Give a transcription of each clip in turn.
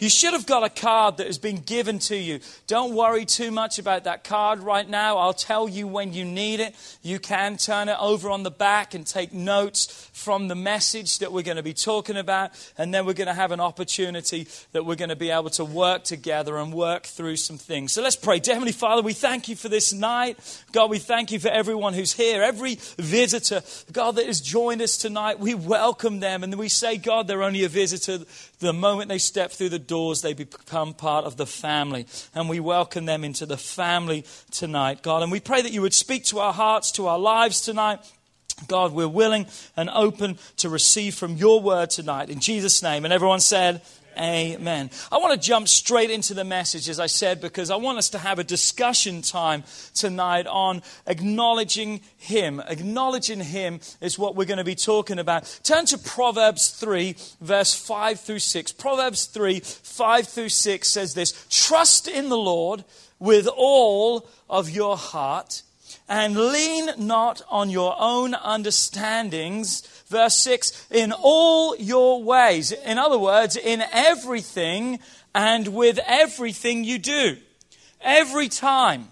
You should have got a card that has been given to you. Don't worry too much about that card right now. I'll tell you when you need it. You can turn it over on the back and take notes from the message that we're going to be talking about. And then we're going to have an opportunity that we're going to be able to work together and work through some things. So let's pray. Dear Heavenly Father, we thank you for this night. God, we thank you for everyone who's here, every visitor, God, that has joined us tonight. We welcome them and we say, God, they're only a visitor. The moment they step through the doors, they become part of the family. And we welcome them into the family tonight, God. And we pray that you would speak to our hearts, to our lives tonight. God, we're willing and open to receive from your word tonight. In Jesus' name. And everyone said, Amen. I want to jump straight into the message, as I said, because I want us to have a discussion time tonight on acknowledging Him. Acknowledging Him is what we're going to be talking about. Turn to Proverbs 3, verse 5 through 6. Proverbs 3, 5 through 6 says this Trust in the Lord with all of your heart and lean not on your own understandings. Verse 6 In all your ways. In other words, in everything and with everything you do. Every time.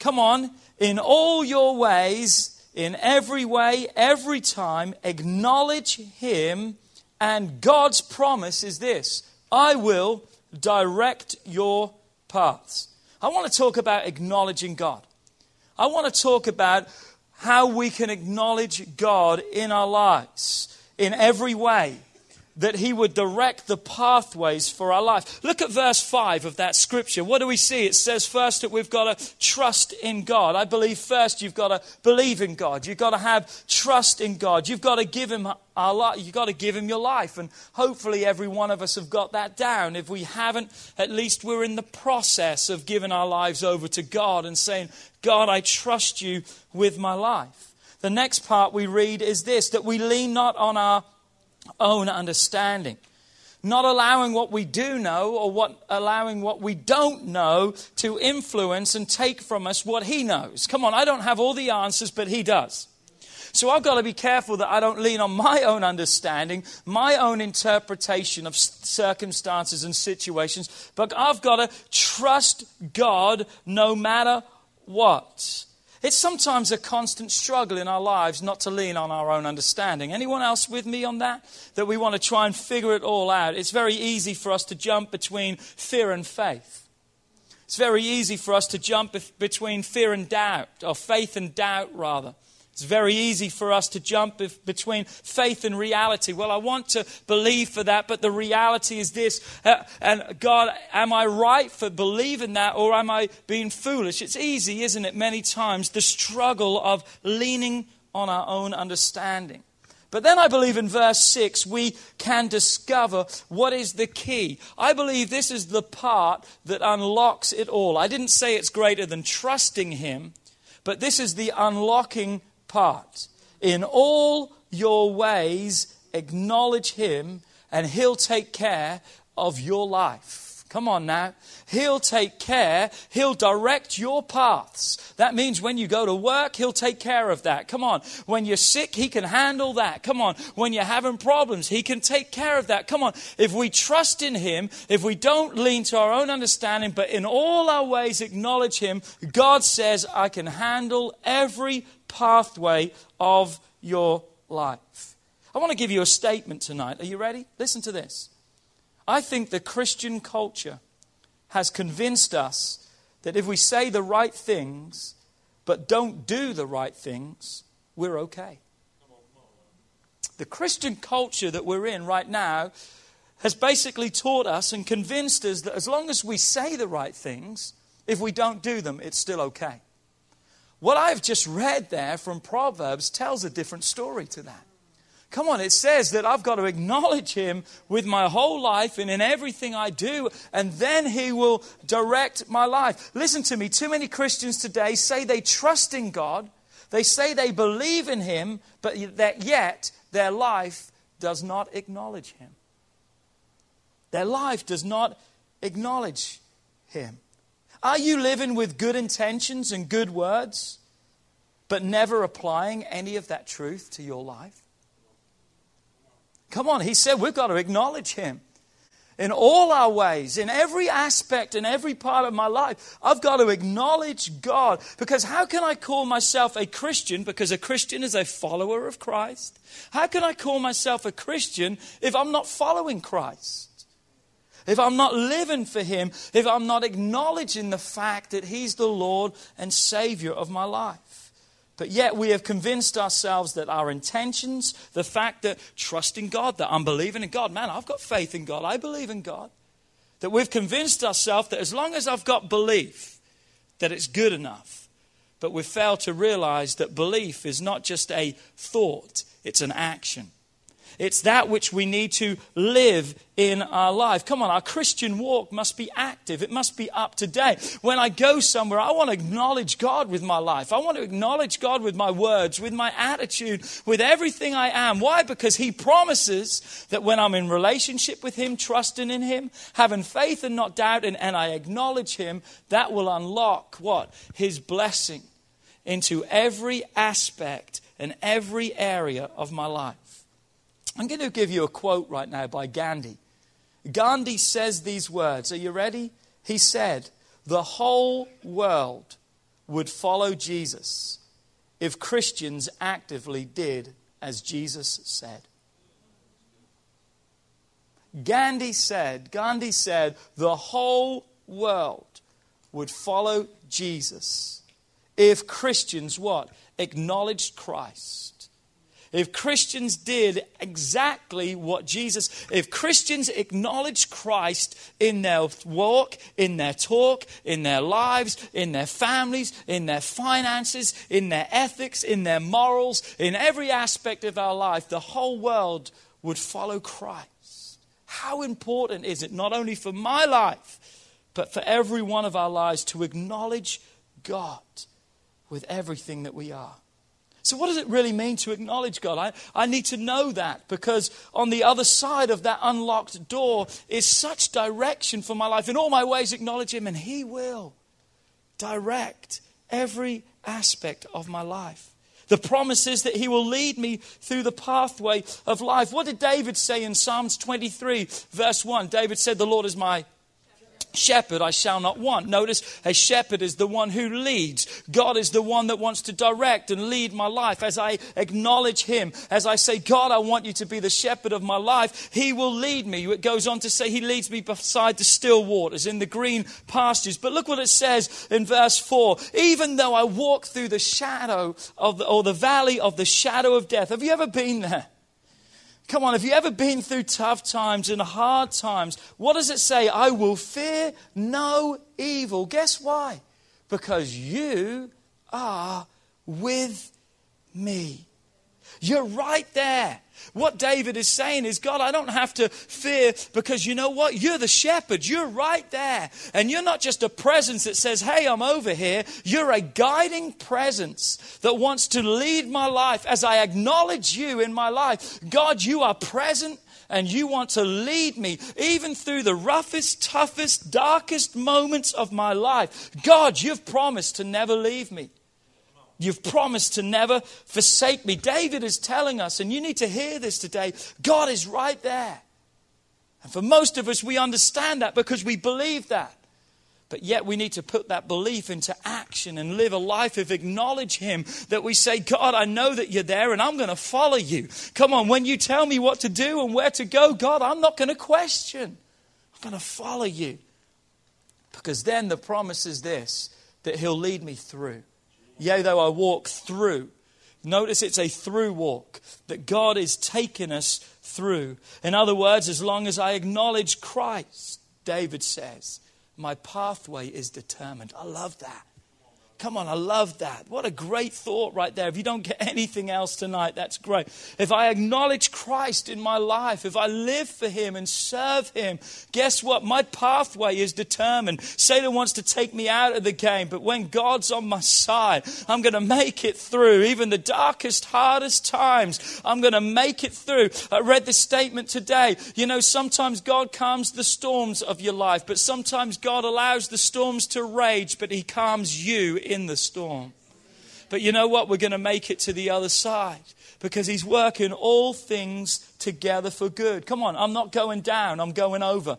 Come on. In all your ways, in every way, every time, acknowledge Him. And God's promise is this I will direct your paths. I want to talk about acknowledging God. I want to talk about how we can acknowledge God in our lives in every way, that He would direct the pathways for our life. Look at verse 5 of that scripture. What do we see? It says first that we've got to trust in God. I believe first you've got to believe in God. You've got to have trust in God. You've got to give Him our life. You've got to give Him your life. And hopefully every one of us have got that down. If we haven't, at least we're in the process of giving our lives over to God and saying, God, I trust you with my life. The next part we read is this that we lean not on our own understanding. Not allowing what we do know or what, allowing what we don't know to influence and take from us what He knows. Come on, I don't have all the answers, but He does. So I've got to be careful that I don't lean on my own understanding, my own interpretation of circumstances and situations, but I've got to trust God no matter what. It's sometimes a constant struggle in our lives not to lean on our own understanding. Anyone else with me on that? That we want to try and figure it all out. It's very easy for us to jump between fear and faith. It's very easy for us to jump between fear and doubt, or faith and doubt, rather. It's very easy for us to jump between faith and reality. Well, I want to believe for that, but the reality is this. Uh, and God, am I right for believing that or am I being foolish? It's easy, isn't it? Many times, the struggle of leaning on our own understanding. But then I believe in verse 6 we can discover what is the key. I believe this is the part that unlocks it all. I didn't say it's greater than trusting Him, but this is the unlocking part. In all your ways, acknowledge Him, and He'll take care of your life. Come on now. He'll take care. He'll direct your paths. That means when you go to work, He'll take care of that. Come on. When you're sick, He can handle that. Come on. When you're having problems, He can take care of that. Come on. If we trust in Him, if we don't lean to our own understanding, but in all our ways acknowledge Him, God says, I can handle every pathway of your life. I want to give you a statement tonight. Are you ready? Listen to this. I think the Christian culture has convinced us that if we say the right things, but don't do the right things, we're okay. The Christian culture that we're in right now has basically taught us and convinced us that as long as we say the right things, if we don't do them, it's still okay. What I've just read there from Proverbs tells a different story to that. Come on, it says that I've got to acknowledge Him with my whole life and in everything I do, and then He will direct my life. Listen to me, too many Christians today say they trust in God, they say they believe in Him, but that yet their life does not acknowledge Him. Their life does not acknowledge Him. Are you living with good intentions and good words, but never applying any of that truth to your life? Come on, he said we've got to acknowledge him. In all our ways, in every aspect, in every part of my life, I've got to acknowledge God. Because how can I call myself a Christian? Because a Christian is a follower of Christ. How can I call myself a Christian if I'm not following Christ? If I'm not living for Him, if I'm not acknowledging the fact that He's the Lord and Savior of my life. But yet we have convinced ourselves that our intentions, the fact that trusting God, that I'm believing in God, man, I've got faith in God, I believe in God. That we've convinced ourselves that as long as I've got belief, that it's good enough. But we fail to realize that belief is not just a thought, it's an action. It's that which we need to live in our life. Come on, our Christian walk must be active. It must be up to date. When I go somewhere, I want to acknowledge God with my life. I want to acknowledge God with my words, with my attitude, with everything I am. Why? Because He promises that when I'm in relationship with Him, trusting in Him, having faith and not doubting, and I acknowledge Him, that will unlock what? His blessing into every aspect and every area of my life. I'm going to give you a quote right now by Gandhi. Gandhi says these words. Are you ready? He said, The whole world would follow Jesus if Christians actively did as Jesus said. Gandhi said, Gandhi said, the whole world would follow Jesus if Christians what? Acknowledged Christ if Christians did exactly what Jesus, if Christians acknowledged Christ in their walk, in their talk, in their lives, in their families, in their finances, in their ethics, in their morals, in every aspect of our life, the whole world would follow Christ. How important is it, not only for my life, but for every one of our lives to acknowledge God with everything that we are? So, what does it really mean to acknowledge God? I, I need to know that because on the other side of that unlocked door is such direction for my life. In all my ways, acknowledge Him, and He will direct every aspect of my life. The promise is that He will lead me through the pathway of life. What did David say in Psalms 23, verse 1? David said, The Lord is my shepherd I shall not want. Notice a shepherd is the one who leads. God is the one that wants to direct and lead my life. As I acknowledge Him, as I say, God, I want you to be the shepherd of my life, He will lead me. It goes on to say, He leads me beside the still waters, in the green pastures. But look what it says in verse 4 Even though I walk through the shadow of the, or the valley of the shadow of death. Have you ever been there? Come on, have you ever been through tough times and hard times? What does it say? I will fear no evil. Guess why? Because you are with me. You're right there. What David is saying is, God, I don't have to fear because you know what? You're the shepherd. You're right there. And you're not just a presence that says, hey, I'm over here. You're a guiding presence that wants to lead my life as I acknowledge you in my life. God, you are present and you want to lead me even through the roughest, toughest, darkest moments of my life. God, you've promised to never leave me. You've promised to never forsake me. David is telling us, and you need to hear this today God is right there. And for most of us, we understand that because we believe that. But yet we need to put that belief into action and live a life of acknowledge Him. That we say, God, I know that you're there and I'm going to follow you. Come on, when you tell me what to do and where to go, God, I'm not going to question. I'm going to follow you. Because then the promise is this that He'll lead me through. Yea, though I walk through. Notice it's a through walk that God is taking us through. In other words, as long as I acknowledge Christ, David says, my pathway is determined. I love that. Come on, I love that. What a great thought right there. If you don't get anything else tonight, that's great. If I acknowledge Christ in my life, if I live for Him and serve Him, guess what? My pathway is determined. Satan wants to take me out of the game, but when God's on my side, I'm going to make it through. Even the darkest, hardest times, I'm going to make it through. I read this statement today. You know, sometimes God calms the storms of your life, but sometimes God allows the storms to rage, but He calms you in the storm. But you know what? We're going to make it to the other side because He's working all things together for good. Come on, I'm not going down, I'm going over.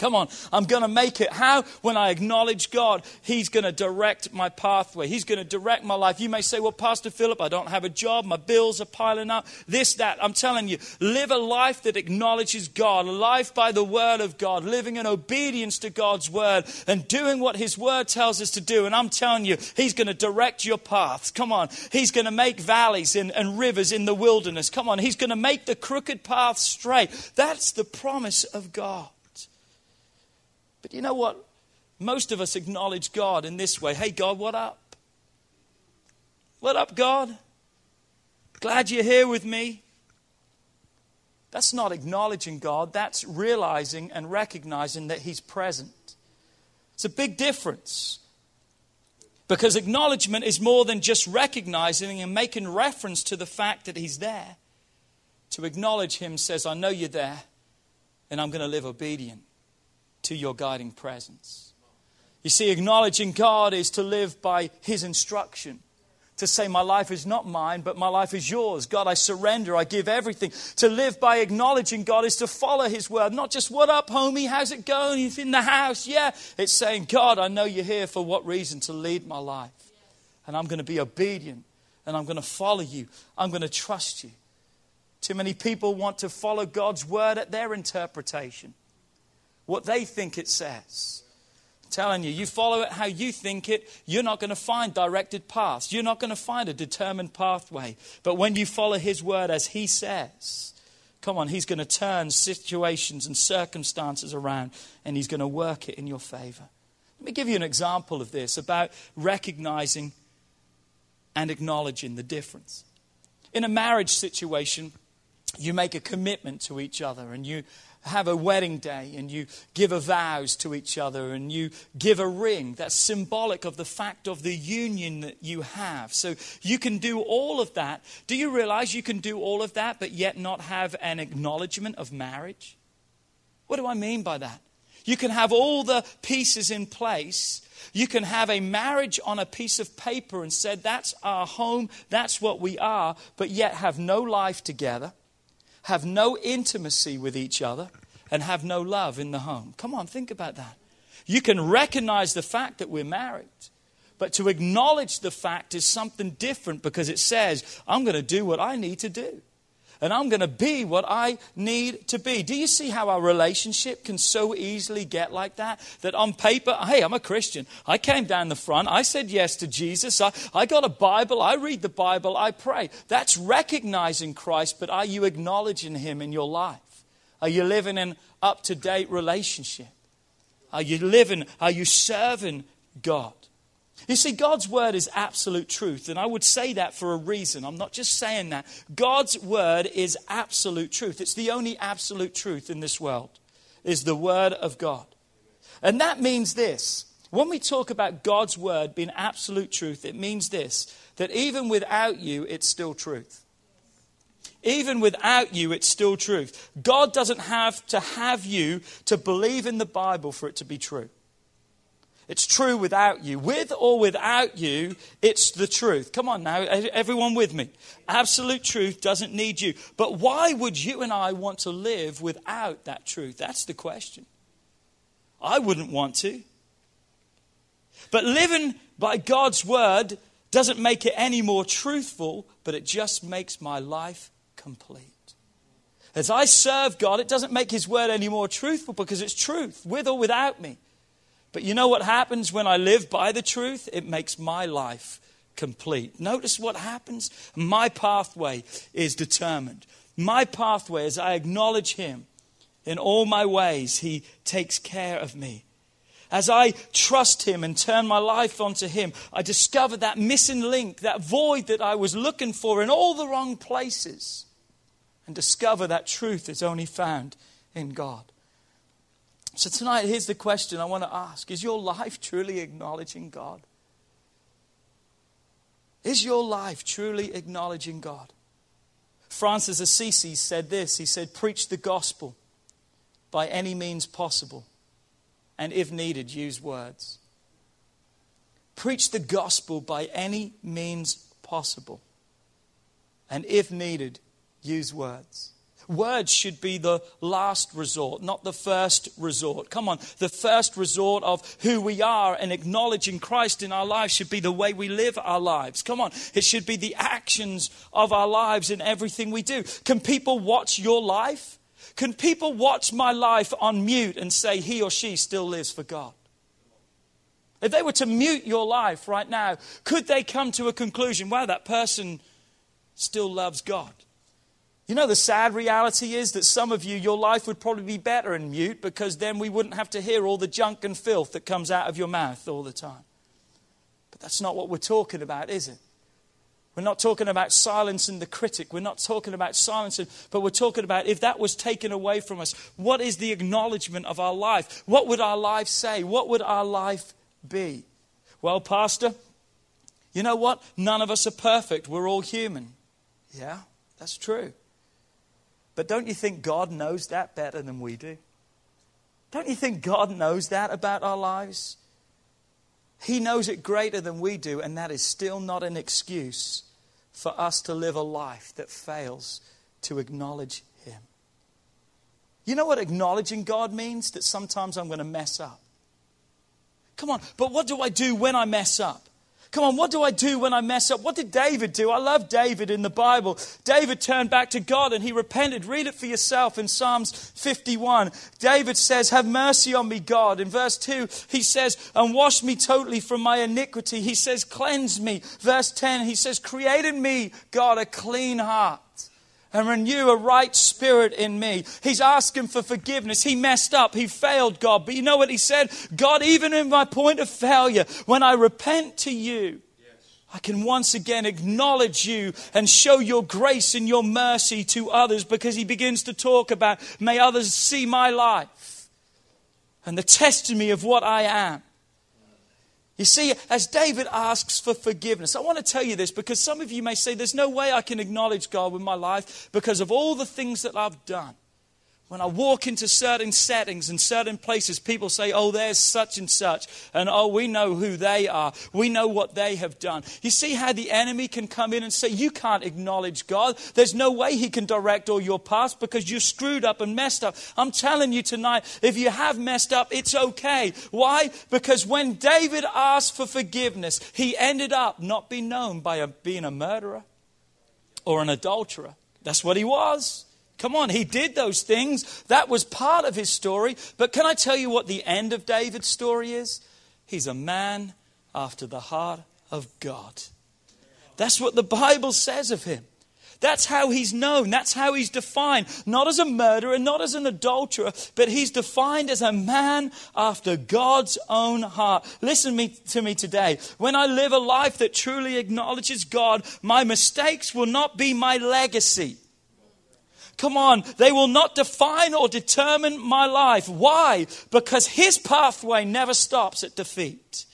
Come on, I'm going to make it. How? When I acknowledge God, He's going to direct my pathway. He's going to direct my life. You may say, Well, Pastor Philip, I don't have a job. My bills are piling up. This, that. I'm telling you, live a life that acknowledges God, a life by the Word of God, living in obedience to God's Word and doing what His Word tells us to do. And I'm telling you, He's going to direct your paths. Come on. He's going to make valleys and, and rivers in the wilderness. Come on. He's going to make the crooked path straight. That's the promise of God. But you know what? Most of us acknowledge God in this way Hey, God, what up? What up, God? Glad you're here with me. That's not acknowledging God, that's realizing and recognizing that He's present. It's a big difference. Because acknowledgement is more than just recognizing and making reference to the fact that He's there. To acknowledge Him says, I know you're there, and I'm going to live obedient to your guiding presence. You see, acknowledging God is to live by His instruction. To say, My life is not mine, but my life is yours. God, I surrender. I give everything. To live by acknowledging God is to follow His word. Not just, What up, homie? How's it going? He's in the house. Yeah. It's saying, God, I know you're here for what reason? To lead my life. And I'm going to be obedient. And I'm going to follow you. I'm going to trust you. Too many people want to follow God's word at their interpretation what they think it says. I'm telling you, you follow it how you think it, you're not going to find directed paths. You're not going to find a determined pathway. But when you follow His word as He says, come on, He's going to turn situations and circumstances around and He's going to work it in your favor. Let me give you an example of this about recognizing and acknowledging the difference. In a marriage situation, you make a commitment to each other and you have a wedding day and you give a vows to each other and you give a ring. That's symbolic of the fact of the union that you have. So you can do all of that. Do you realize you can do all of that but yet not have an acknowledgement of marriage? What do I mean by that? You can have all the pieces in place. You can have a marriage on a piece of paper and said, that's our home, that's what we are, but yet have no life together have no intimacy with each other, and have no love in the home. Come on, think about that. You can recognize the fact that we're married, but to acknowledge the fact is something different because it says, I'm going to do what I need to do and I'm going to be what I need to be. Do you see how our relationship can so easily get like that? That on paper, hey, I'm a Christian. I came down the front. I said yes to Jesus. I, I got a Bible. I read the Bible. I pray. That's recognizing Christ, but are you acknowledging Him in your life? Are you living an up to date relationship? Are you living, are you serving God? You see, God's word is absolute truth, and I would say that for a reason. I'm not just saying that. God's word is absolute truth. It's the only absolute truth in this world, is the word of God. And that means this. When we talk about God's word being absolute truth, it means this that even without you, it's still truth. Even without you, it's still truth. God doesn't have to have you to believe in the Bible for it to be true. It's true without you. With or without you, it's the truth. Come on now, everyone with me. Absolute truth doesn't need you. But why would you and I want to live without that truth? That's the question. I wouldn't want to. But living by God's word doesn't make it any more truthful, but it just makes my life complete. As I serve God, it doesn't make His word any more truthful because it's truth, with or without me. But you know what happens when I live by the truth? It makes my life complete. Notice what happens. My pathway is determined. My pathway, as I acknowledge Him in all my ways, He takes care of me. As I trust Him and turn my life onto Him, I discover that missing link, that void that I was looking for in all the wrong places, and discover that truth is only found in God. So, tonight, here's the question I want to ask Is your life truly acknowledging God? Is your life truly acknowledging God? Francis Assisi said this He said, Preach the gospel by any means possible, and if needed, use words. Preach the gospel by any means possible, and if needed, use words. Words should be the last resort, not the first resort. Come on, the first resort of who we are and acknowledging Christ in our lives should be the way we live our lives. Come on, it should be the actions of our lives in everything we do. Can people watch your life? Can people watch my life on mute and say he or she still lives for God? If they were to mute your life right now, could they come to a conclusion, wow, that person still loves God? You know, the sad reality is that some of you, your life would probably be better in mute because then we wouldn't have to hear all the junk and filth that comes out of your mouth all the time. But that's not what we're talking about, is it? We're not talking about silencing the critic. We're not talking about silencing, but we're talking about if that was taken away from us, what is the acknowledgement of our life? What would our life say? What would our life be? Well, Pastor, you know what? None of us are perfect. We're all human. Yeah, that's true. But don't you think God knows that better than we do? Don't you think God knows that about our lives? He knows it greater than we do, and that is still not an excuse for us to live a life that fails to acknowledge Him. You know what acknowledging God means? That sometimes I'm going to mess up. Come on, but what do I do when I mess up? Come on, what do I do when I mess up? What did David do? I love David in the Bible. David turned back to God and he repented. Read it for yourself in Psalms 51. David says, Have mercy on me, God. In verse 2, he says, And wash me totally from my iniquity. He says, Cleanse me. Verse 10, he says, Create in me, God, a clean heart and renew a right spirit in me. He's asking for forgiveness. He messed up. He failed God. But you know what he said? God, even in my point of failure, when I repent to you, I can once again acknowledge you and show your grace and your mercy to others because he begins to talk about, may others see my life and the testimony of what I am. You see, as David asks for forgiveness, I want to tell you this because some of you may say, There's no way I can acknowledge God with my life because of all the things that I've done. When I walk into certain settings and certain places, people say, oh, there's such and such. And oh, we know who they are. We know what they have done. You see how the enemy can come in and say, you can't acknowledge God. There's no way he can direct all your past because you're screwed up and messed up. I'm telling you tonight, if you have messed up, it's okay. Why? Because when David asked for forgiveness, he ended up not being known by a, being a murderer or an adulterer. That's what he was. Come on, he did those things. That was part of his story. But can I tell you what the end of David's story is? He's a man after the heart of God. That's what the Bible says of him. That's how he's known. That's how he's defined. Not as a murderer, not as an adulterer, but he's defined as a man after God's own heart. Listen me, to me today. When I live a life that truly acknowledges God, my mistakes will not be my legacy. Come on, they will not define or determine my life. Why? Because his pathway never stops at defeat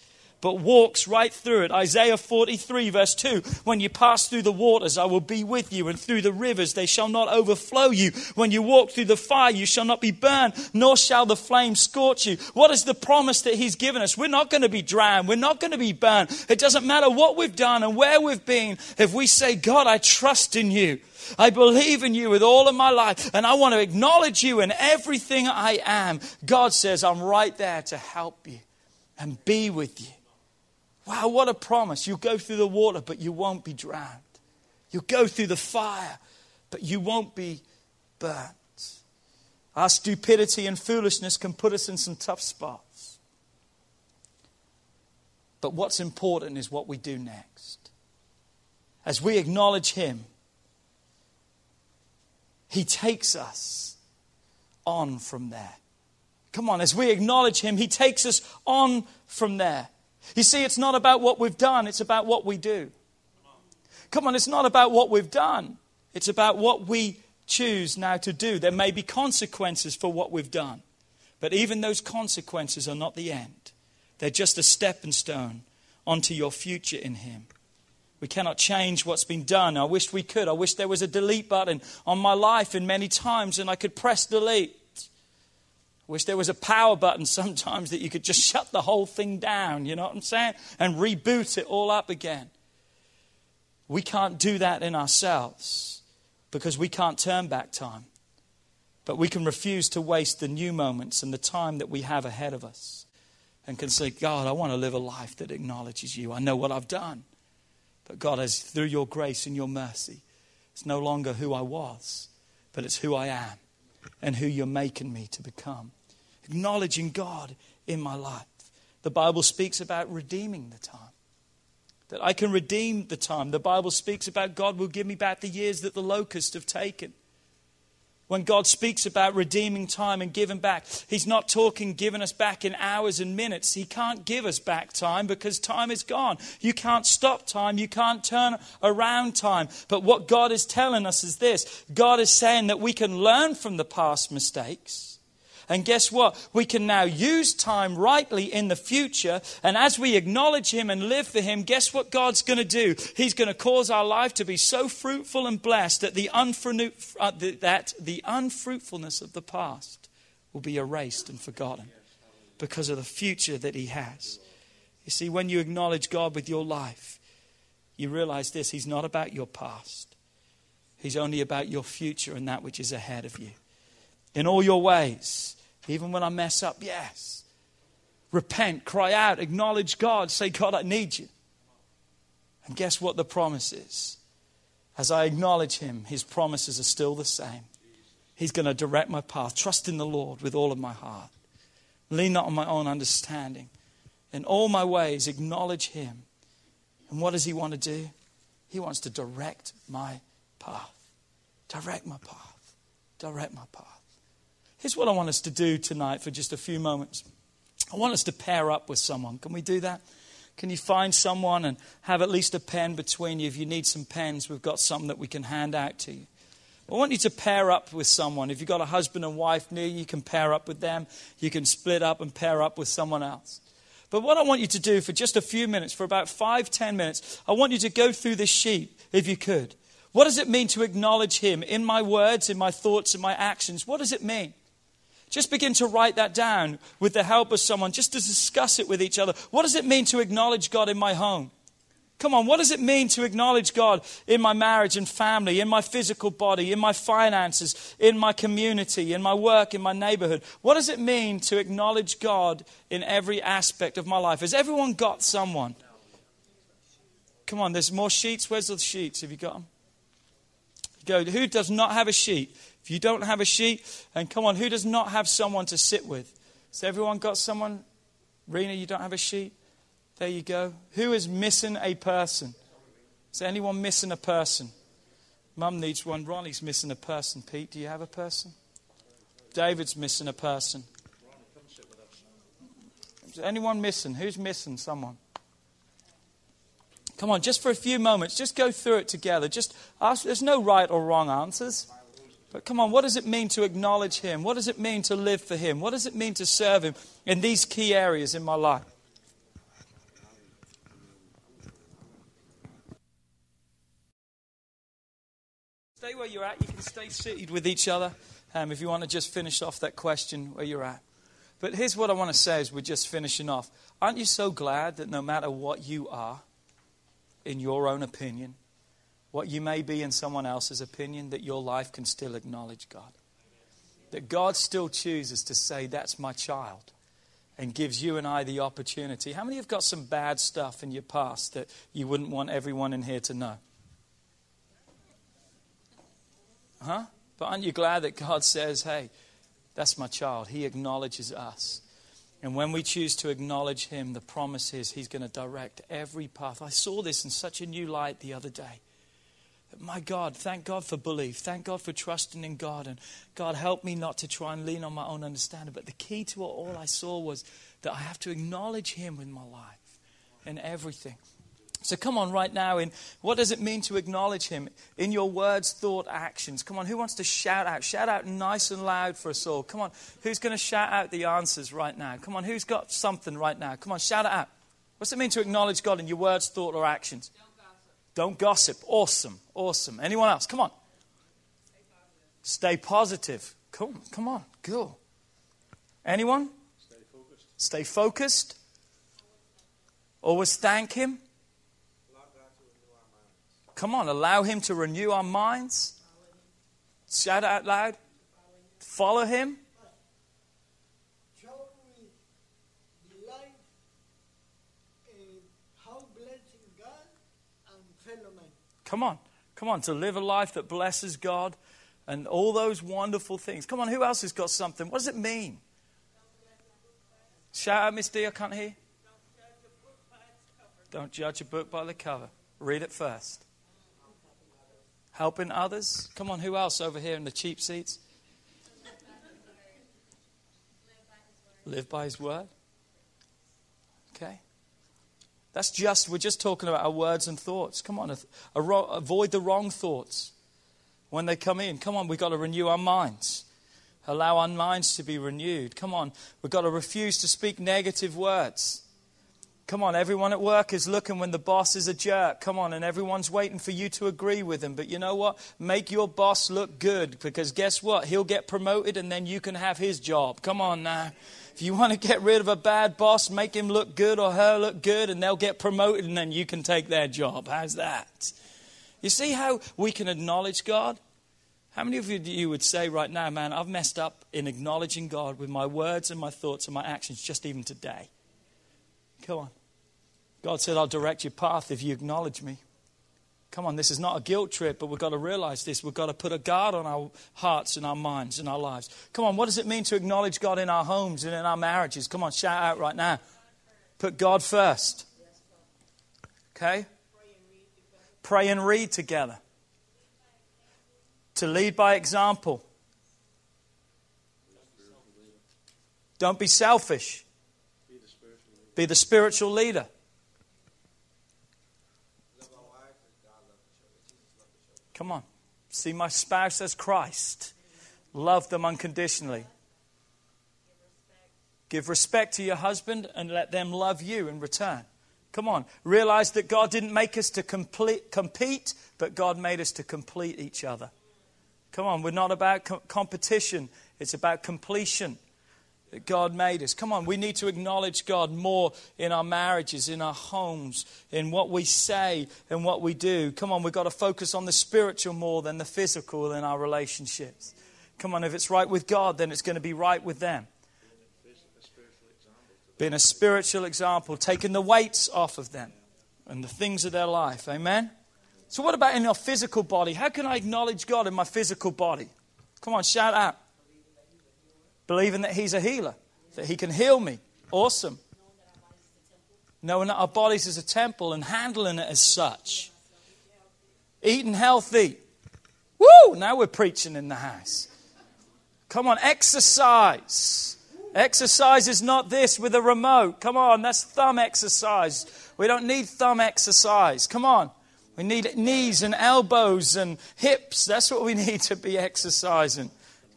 but walks right through it. Isaiah 43, verse 2 When you pass through the waters, I will be with you, and through the rivers, they shall not overflow you. When you walk through the fire, you shall not be burned, nor shall the flame scorch you. What is the promise that He's given us? We're not going to be drowned, we're not going to be burned. It doesn't matter what we've done and where we've been. If we say, God, I trust in you. I believe in you with all of my life, and I want to acknowledge you in everything I am. God says, I'm right there to help you and be with you. Wow, what a promise. You'll go through the water, but you won't be drowned. You'll go through the fire, but you won't be burnt. Our stupidity and foolishness can put us in some tough spots. But what's important is what we do next. as we acknowledge Him, He takes us on from there. Come on, as we acknowledge Him, He takes us on from there. You see, it's not about what we've done, it's about what we do. Come on, it's not about what we've done, it's about what we choose now to do. There may be consequences for what we've done, but even those consequences are not the end. They're just a stepping stone onto your future in Him. We cannot change what's been done. I wish we could. I wish there was a delete button on my life in many times and I could press delete. I wish there was a power button sometimes that you could just shut the whole thing down, you know what I'm saying? And reboot it all up again. We can't do that in ourselves because we can't turn back time. But we can refuse to waste the new moments and the time that we have ahead of us and can say, God, I want to live a life that acknowledges you. I know what I've done. But God, as through your grace and your mercy, it's no longer who I was, but it's who I am and who you're making me to become. Acknowledging God in my life. The Bible speaks about redeeming the time. That I can redeem the time. The Bible speaks about God will give me back the years that the locusts have taken. When God speaks about redeeming time and giving back, He's not talking giving us back in hours and minutes. He can't give us back time because time is gone. You can't stop time. You can't turn around time. But what God is telling us is this God is saying that we can learn from the past mistakes and guess what? We can now use time rightly in the future. And as we acknowledge Him and live for Him, guess what God's going to do? He's going to cause our life to be so fruitful and blessed that the, uh, that the unfruitfulness of the past will be erased and forgotten because of the future that He has. You see, when you acknowledge God with your life, you realize this He's not about your past, He's only about your future and that which is ahead of you. In all your ways, even when I mess up, yes. Repent, cry out, acknowledge God, say, God, I need you. And guess what the promise is? As I acknowledge Him, His promises are still the same. He's going to direct my path. Trust in the Lord with all of my heart. Lean not on my own understanding. In all my ways, acknowledge Him. And what does He want to do? He wants to direct my path. Direct my path. Direct my path. Here's what I want us to do tonight for just a few moments. I want us to pair up with someone. Can we do that? Can you find someone and have at least a pen between you? If you need some pens, we've got some that we can hand out to you. I want you to pair up with someone. If you've got a husband and wife near you, you can pair up with them. You can split up and pair up with someone else. But what I want you to do for just a few minutes, for about five, ten minutes, I want you to go through this sheet, if you could. What does it mean to acknowledge Him in my words, in my thoughts, in my actions? What does it mean? Just begin to write that down with the help of someone, just to discuss it with each other. What does it mean to acknowledge God in my home? Come on, what does it mean to acknowledge God in my marriage and family, in my physical body, in my finances, in my community, in my work, in my neighborhood? What does it mean to acknowledge God in every aspect of my life? Has everyone got someone? Come on, there's more sheets. Where's the sheets? Have you got them? Go. Who does not have a sheet? If you don't have a sheet, and come on, who does not have someone to sit with? Has everyone got someone? Rena, you don't have a sheet? There you go. Who is missing a person? Is anyone missing a person? Mum needs one. Ronnie's missing a person. Pete, do you have a person? David's missing a person. Is anyone missing? Who's missing someone? Come on, just for a few moments, just go through it together. Just ask, there's no right or wrong answers. But come on, what does it mean to acknowledge Him? What does it mean to live for Him? What does it mean to serve Him in these key areas in my life? Stay where you're at. You can stay seated with each other um, if you want to just finish off that question where you're at. But here's what I want to say as we're just finishing off. Aren't you so glad that no matter what you are, in your own opinion, what you may be in someone else's opinion, that your life can still acknowledge God. That God still chooses to say, That's my child, and gives you and I the opportunity. How many have got some bad stuff in your past that you wouldn't want everyone in here to know? Huh? But aren't you glad that God says, Hey, that's my child? He acknowledges us. And when we choose to acknowledge Him, the promise is He's going to direct every path. I saw this in such a new light the other day. My God, thank God for belief. Thank God for trusting in God. And God, help me not to try and lean on my own understanding. But the key to it all I saw was that I have to acknowledge Him in my life in everything. So come on, right now, in what does it mean to acknowledge Him in your words, thought, actions? Come on, who wants to shout out? Shout out nice and loud for us all. Come on, who's going to shout out the answers right now? Come on, who's got something right now? Come on, shout it out. What's it mean to acknowledge God in your words, thought, or actions? Don't gossip. Awesome. Awesome. Anyone else? Come on. Stay positive. Come, come on. Cool. Anyone? Stay focused. Stay focused. Always thank Him. Come on, allow Him to renew our minds. Shout out loud. Follow Him. show me the life and how blessing God and fellow man. Come on. Come on, to live a life that blesses God and all those wonderful things. Come on, who else has got something? What does it mean? Shout out, Miss D, I can't hear. Don't judge a book by the cover. Read it first. Helping others. Come on, who else over here in the cheap seats? Live by his word. Okay. That's just, we're just talking about our words and thoughts. Come on, avoid the wrong thoughts when they come in. Come on, we've got to renew our minds. Allow our minds to be renewed. Come on, we've got to refuse to speak negative words. Come on, everyone at work is looking when the boss is a jerk. Come on, and everyone's waiting for you to agree with him. But you know what? Make your boss look good because guess what? He'll get promoted and then you can have his job. Come on now. If you want to get rid of a bad boss, make him look good or her look good and they'll get promoted and then you can take their job. How's that? You see how we can acknowledge God? How many of you would say right now, man, I've messed up in acknowledging God with my words and my thoughts and my actions just even today? Come on. God said, I'll direct your path if you acknowledge me. Come on, this is not a guilt trip, but we've got to realize this. We've got to put a guard on our hearts and our minds and our lives. Come on, what does it mean to acknowledge God in our homes and in our marriages? Come on, shout out right now. Put God first. Okay? Pray and read together. To lead by example. Don't be selfish. Be the spiritual leader. Be the spiritual leader. Love our wife as God loved the church. Jesus loved the church. Come on. See my spouse as Christ. Love them unconditionally. Give respect to your husband and let them love you in return. Come on. Realize that God didn't make us to complete, compete, but God made us to complete each other. Come on. We're not about co- competition, it's about completion that God made us. Come on, we need to acknowledge God more in our marriages, in our homes, in what we say and what we do. Come on, we've got to focus on the spiritual more than the physical in our relationships. Come on, if it's right with God, then it's going to be right with them. Being a spiritual example, taking the weights off of them and the things of their life. Amen? So, what about in our physical body? How can I acknowledge God in my physical body? Come on, shout out. Believing that He's a healer, that He can heal me. Awesome. Knowing that our bodies is a temple and handling it as such. Eating healthy. Woo! Now we're preaching in the house. Come on, exercise. Exercise is not this with a remote. Come on, that's thumb exercise. We don't need thumb exercise. Come on. We need knees and elbows and hips. That's what we need to be exercising.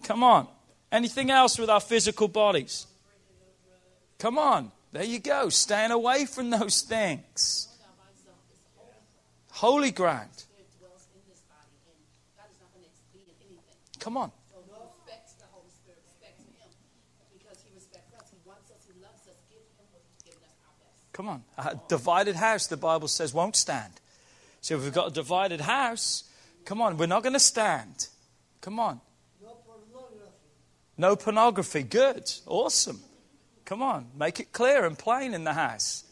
Come on. Anything else with our physical bodies? Come on. There you go. Staying away from those things. Holy ground. Come on. Come on. A divided house, the Bible says, won't stand. So if we've got a divided house, come on, we're not going to stand. Come on. No pornography. Good. Awesome. Come on. Make it clear and plain in the house.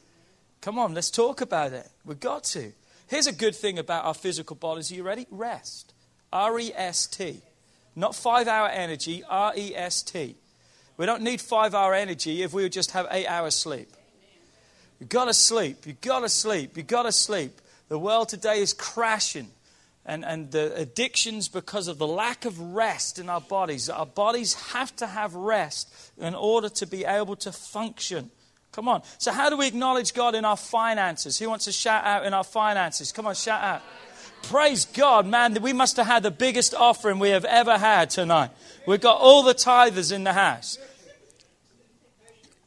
Come on, let's talk about it. We've got to. Here's a good thing about our physical bodies. Are you ready? Rest. R E S T. Not five hour energy, R E S T. We don't need five hour energy if we would just have eight hours sleep. You've got to sleep. You've got to sleep. You've got to sleep. The world today is crashing. And, and the addictions because of the lack of rest in our bodies. Our bodies have to have rest in order to be able to function. Come on. So, how do we acknowledge God in our finances? Who wants to shout out in our finances? Come on, shout out. Praise God, man. We must have had the biggest offering we have ever had tonight. We've got all the tithers in the house.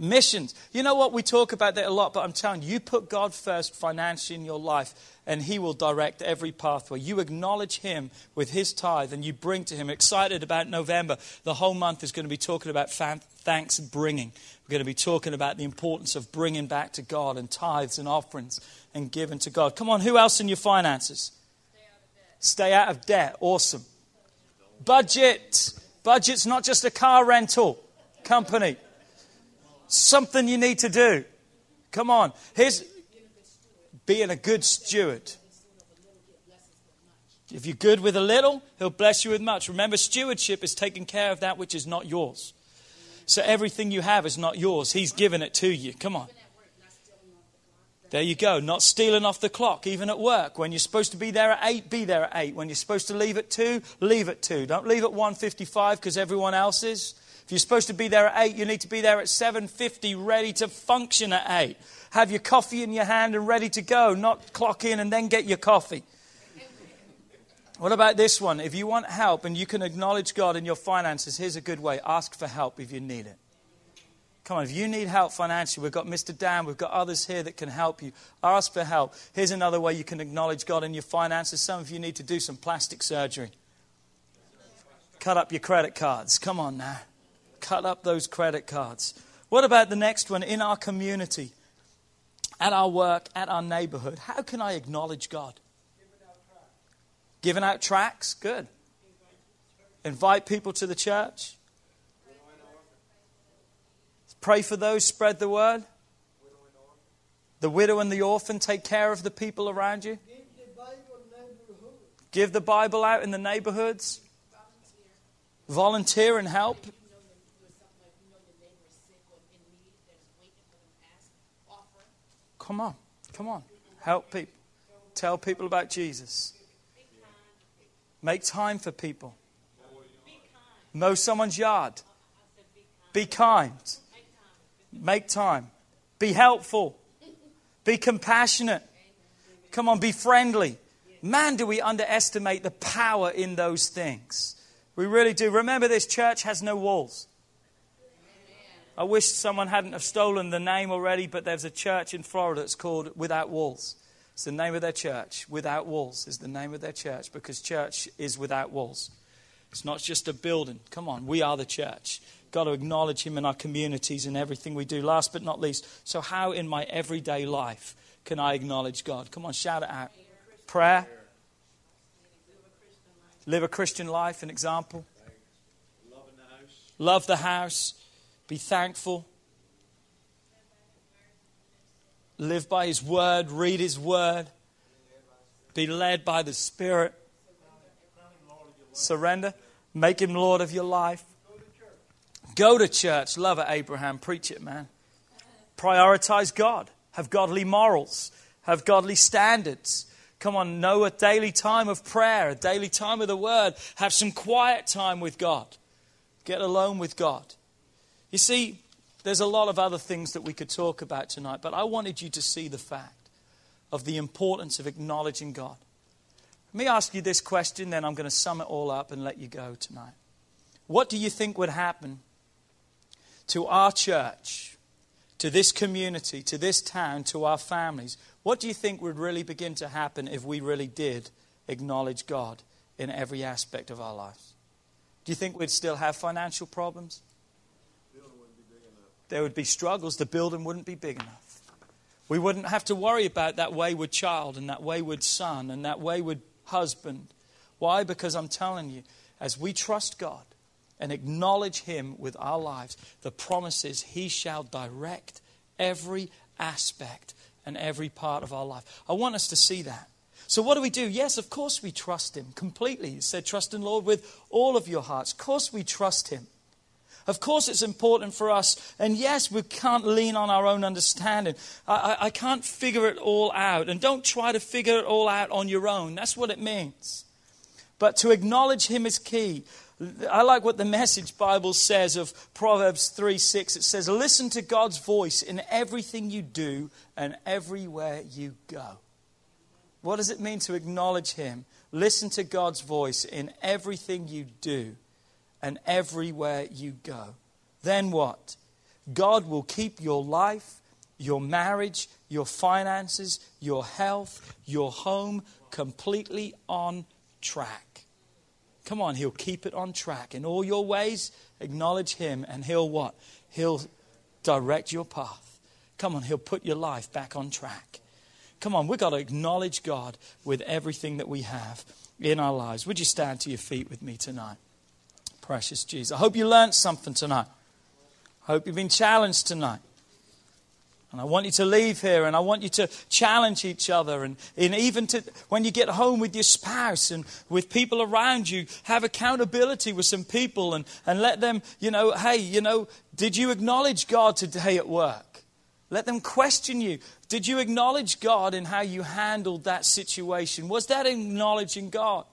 Missions. You know what? We talk about that a lot, but I'm telling you, you put God first financially in your life, and He will direct every pathway. You acknowledge Him with His tithe, and you bring to Him. Excited about November. The whole month is going to be talking about fan- thanks bringing. We're going to be talking about the importance of bringing back to God and tithes and offerings and giving to God. Come on, who else in your finances? Stay out of debt. Awesome. Budget. Budget's not just a car rental company. Something you need to do. Come on. Here's being a good steward. If you're good with a little, he'll bless you with much. Remember, stewardship is taking care of that which is not yours. So everything you have is not yours. He's given it to you. Come on. There you go. Not stealing off the clock, even at work. When you're supposed to be there at 8, be there at 8. When you're supposed to leave at 2, leave at 2. Don't leave at 1.55 because everyone else is. If you're supposed to be there at 8, you need to be there at 7.50, ready to function at 8. Have your coffee in your hand and ready to go, not clock in and then get your coffee. What about this one? If you want help and you can acknowledge God in your finances, here's a good way ask for help if you need it. Come on, if you need help financially, we've got Mr. Dan, we've got others here that can help you. Ask for help. Here's another way you can acknowledge God in your finances. Some of you need to do some plastic surgery. Cut up your credit cards. Come on now. Cut up those credit cards. What about the next one? In our community, at our work, at our neighborhood, how can I acknowledge God? Giving out tracts? Good. Invite people to the church. Pray for those, spread the word. The widow and the orphan, take care of the people around you. Give the Bible neighborhood. Give the Bible out in the neighborhoods. Volunteer and help. Come on, come on. Help people. Tell people about Jesus. Make time for people. Mow someone's yard. Be kind. Make time. Be helpful. Be compassionate. Come on, be friendly. Man, do we underestimate the power in those things. We really do. Remember, this church has no walls. I wish someone hadn't have stolen the name already, but there's a church in Florida that's called Without Walls. It's the name of their church. Without Walls is the name of their church because church is without walls. It's not just a building. Come on, we are the church. Got to acknowledge Him in our communities and everything we do. Last but not least, so how in my everyday life can I acknowledge God? Come on, shout it out. Prayer. Live a Christian life, an example. Love the house. Be thankful. Live by His word. Read His word. Be led by the Spirit. Surrender. Make Him Lord of your life. Go to church. Love it, Abraham. Preach it, man. Prioritize God. Have godly morals. Have godly standards. Come on, know a daily time of prayer, a daily time of the Word. Have some quiet time with God. Get alone with God. You see, there's a lot of other things that we could talk about tonight, but I wanted you to see the fact of the importance of acknowledging God. Let me ask you this question, then I'm going to sum it all up and let you go tonight. What do you think would happen to our church, to this community, to this town, to our families? What do you think would really begin to happen if we really did acknowledge God in every aspect of our lives? Do you think we'd still have financial problems? There would be struggles. The building wouldn't be big enough. We wouldn't have to worry about that wayward child and that wayward son and that wayward husband. Why? Because I'm telling you, as we trust God and acknowledge Him with our lives, the promise is He shall direct every aspect and every part of our life. I want us to see that. So, what do we do? Yes, of course we trust Him completely. He said, Trust in Lord with all of your hearts. Of course we trust Him. Of course, it's important for us. And yes, we can't lean on our own understanding. I, I, I, can't figure it all out. And don't try to figure it all out on your own. That's what it means. But to acknowledge Him is key. I like what the Message Bible says of Proverbs 3 6. It says, Listen to God's voice in everything you do and everywhere you go. What does it mean to acknowledge Him? Listen to God's voice in everything you do and everywhere you go. Then what? God will keep your life, your marriage, your finances, your health, your home completely on track. Come on, He'll keep it on track. In all your ways, acknowledge Him, and He'll what? He'll direct your path. Come on, He'll put your life back on track. Come on, we've got to acknowledge God with everything that we have in our lives. Would you stand to your feet with me tonight? Precious Jesus. I hope you learned something tonight. I hope you've been challenged tonight. And I want you to leave here and I want you to challenge each other. And, and even to, when you get home with your spouse and with people around you, have accountability with some people and, and let them, you know, hey, you know, did you acknowledge God today at work? Let them question you. Did you acknowledge God in how you handled that situation? Was that acknowledging God?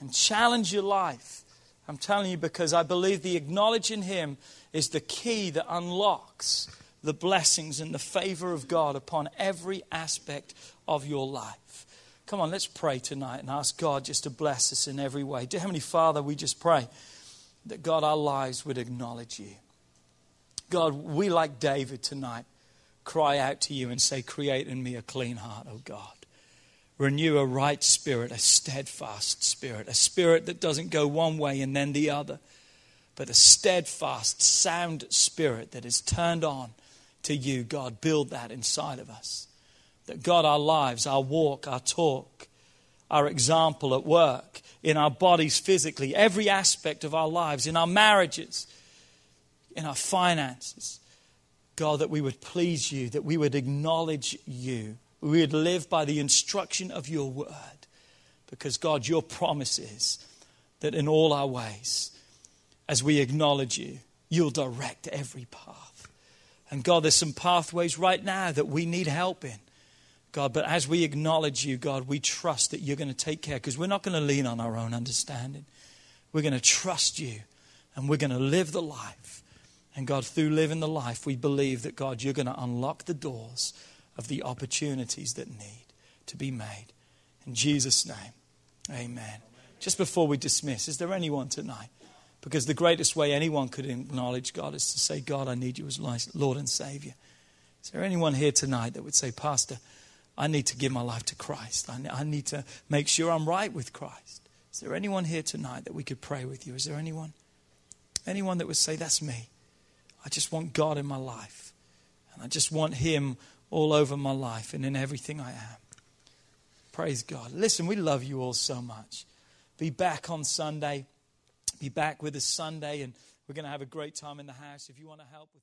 And challenge your life. I'm telling you because I believe the acknowledging Him is the key that unlocks the blessings and the favor of God upon every aspect of your life. Come on, let's pray tonight and ask God just to bless us in every way. Dear Heavenly Father, we just pray that God, our lives would acknowledge you. God, we like David tonight cry out to you and say, Create in me a clean heart, O God. Renew a right spirit, a steadfast spirit, a spirit that doesn't go one way and then the other, but a steadfast, sound spirit that is turned on to you, God. Build that inside of us. That God, our lives, our walk, our talk, our example at work, in our bodies physically, every aspect of our lives, in our marriages, in our finances, God, that we would please you, that we would acknowledge you, we would live by the instruction of your word. Because, God, your promise is that in all our ways, as we acknowledge you, you'll direct every path. And God, there's some pathways right now that we need help in. God, but as we acknowledge you, God, we trust that you're going to take care because we're not going to lean on our own understanding. We're going to trust you and we're going to live the life. And God, through living the life, we believe that, God, you're going to unlock the doors of the opportunities that need to be made. In Jesus' name, amen. Just before we dismiss, is there anyone tonight because the greatest way anyone could acknowledge God is to say, God, I need you as Lord and Savior. Is there anyone here tonight that would say, Pastor, I need to give my life to Christ? I need to make sure I'm right with Christ. Is there anyone here tonight that we could pray with you? Is there anyone? Anyone that would say, That's me. I just want God in my life. And I just want Him all over my life and in everything I am. Praise God. Listen, we love you all so much. Be back on Sunday be back with us Sunday, and we're going to have a great time in the house. If you want to help with.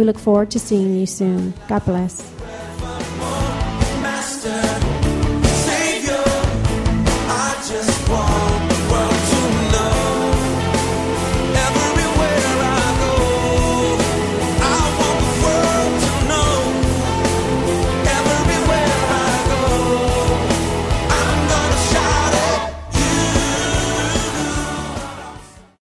We look forward to seeing you soon. God bless. Master, Savior,